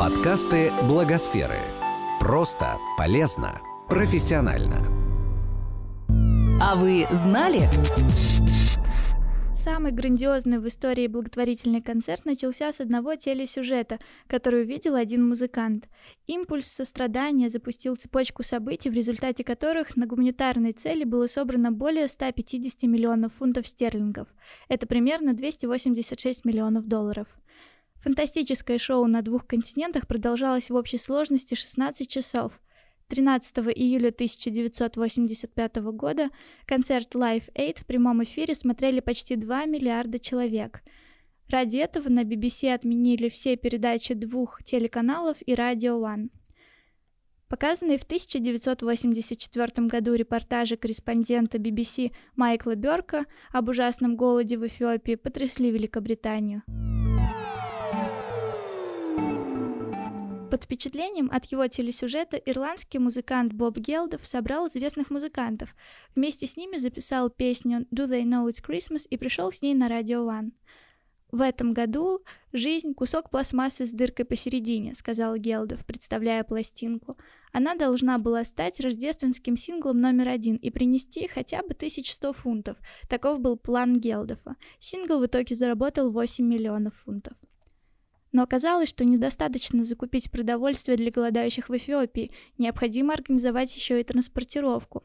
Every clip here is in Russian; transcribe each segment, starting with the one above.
Подкасты Благосферы. Просто, полезно, профессионально. А вы знали? Самый грандиозный в истории благотворительный концерт начался с одного телесюжета, который увидел один музыкант. Импульс сострадания запустил цепочку событий, в результате которых на гуманитарной цели было собрано более 150 миллионов фунтов стерлингов. Это примерно 286 миллионов долларов. Фантастическое шоу на двух континентах продолжалось в общей сложности 16 часов. 13 июля 1985 года концерт Live Aid в прямом эфире смотрели почти 2 миллиарда человек. Ради этого на BBC отменили все передачи двух телеканалов и Radio One. Показанные в 1984 году репортажи корреспондента BBC Майкла Бёрка об ужасном голоде в Эфиопии потрясли Великобританию. Под впечатлением от его телесюжета ирландский музыкант Боб Гелдов собрал известных музыкантов. Вместе с ними записал песню «Do They Know It's Christmas» и пришел с ней на Radio One. «В этом году жизнь — кусок пластмассы с дыркой посередине», — сказал Гелдов, представляя пластинку. Она должна была стать рождественским синглом номер один и принести хотя бы 1100 фунтов. Таков был план Гелдова. Сингл в итоге заработал 8 миллионов фунтов. Но оказалось, что недостаточно закупить продовольствие для голодающих в Эфиопии, необходимо организовать еще и транспортировку.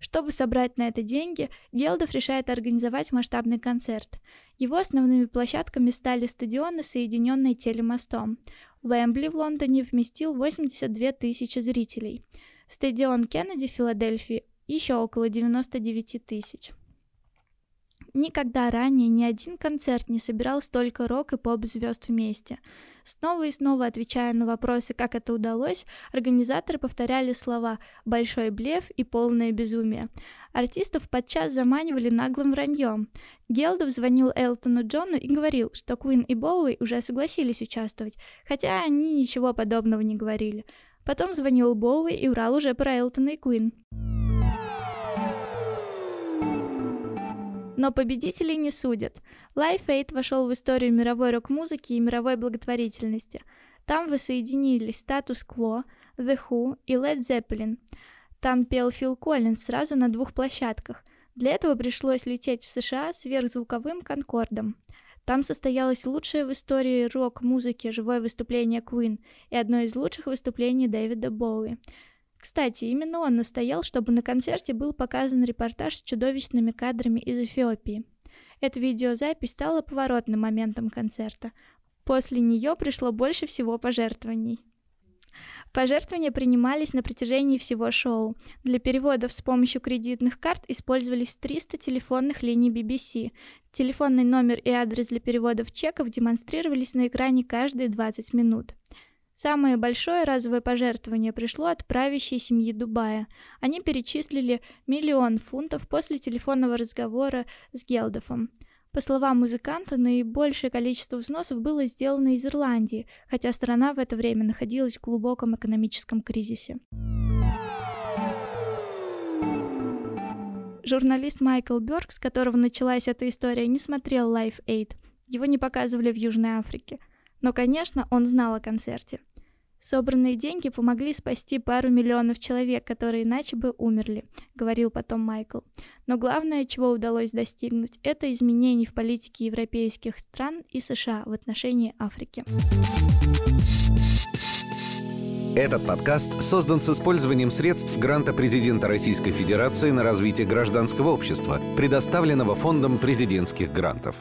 Чтобы собрать на это деньги, Гелдов решает организовать масштабный концерт. Его основными площадками стали стадионы, соединенные телемостом. Уэмбли в Лондоне вместил 82 тысячи зрителей. Стадион Кеннеди в Филадельфии еще около 99 тысяч. Никогда ранее ни один концерт не собирал столько рок и поп-звезд вместе. Снова и снова отвечая на вопросы, как это удалось, организаторы повторяли слова «большой блеф» и «полное безумие». Артистов подчас заманивали наглым враньем. Гелдов звонил Элтону Джону и говорил, что Куин и Боуи уже согласились участвовать, хотя они ничего подобного не говорили. Потом звонил Боуи и врал уже про Элтона и Куин. Но победителей не судят. Life Aid вошел в историю мировой рок-музыки и мировой благотворительности. Там воссоединились Status Quo, The Who и Led Zeppelin. Там пел Фил Коллинз сразу на двух площадках. Для этого пришлось лететь в США сверхзвуковым «Конкордом». Там состоялось лучшее в истории рок-музыки живое выступление Queen и одно из лучших выступлений Дэвида Боуи. Кстати, именно он настоял, чтобы на концерте был показан репортаж с чудовищными кадрами из Эфиопии. Эта видеозапись стала поворотным моментом концерта. После нее пришло больше всего пожертвований. Пожертвования принимались на протяжении всего шоу. Для переводов с помощью кредитных карт использовались 300 телефонных линий BBC. Телефонный номер и адрес для переводов чеков демонстрировались на экране каждые 20 минут. Самое большое разовое пожертвование пришло от правящей семьи Дубая. Они перечислили миллион фунтов после телефонного разговора с Гелдофом. По словам музыканта, наибольшее количество взносов было сделано из Ирландии, хотя страна в это время находилась в глубоком экономическом кризисе. Журналист Майкл Бёрк, с которого началась эта история, не смотрел Live Aid. Его не показывали в Южной Африке. Но, конечно, он знал о концерте. Собранные деньги помогли спасти пару миллионов человек, которые иначе бы умерли, говорил потом Майкл. Но главное, чего удалось достигнуть, это изменений в политике европейских стран и США в отношении Африки. Этот подкаст создан с использованием средств гранта президента Российской Федерации на развитие гражданского общества, предоставленного Фондом президентских грантов.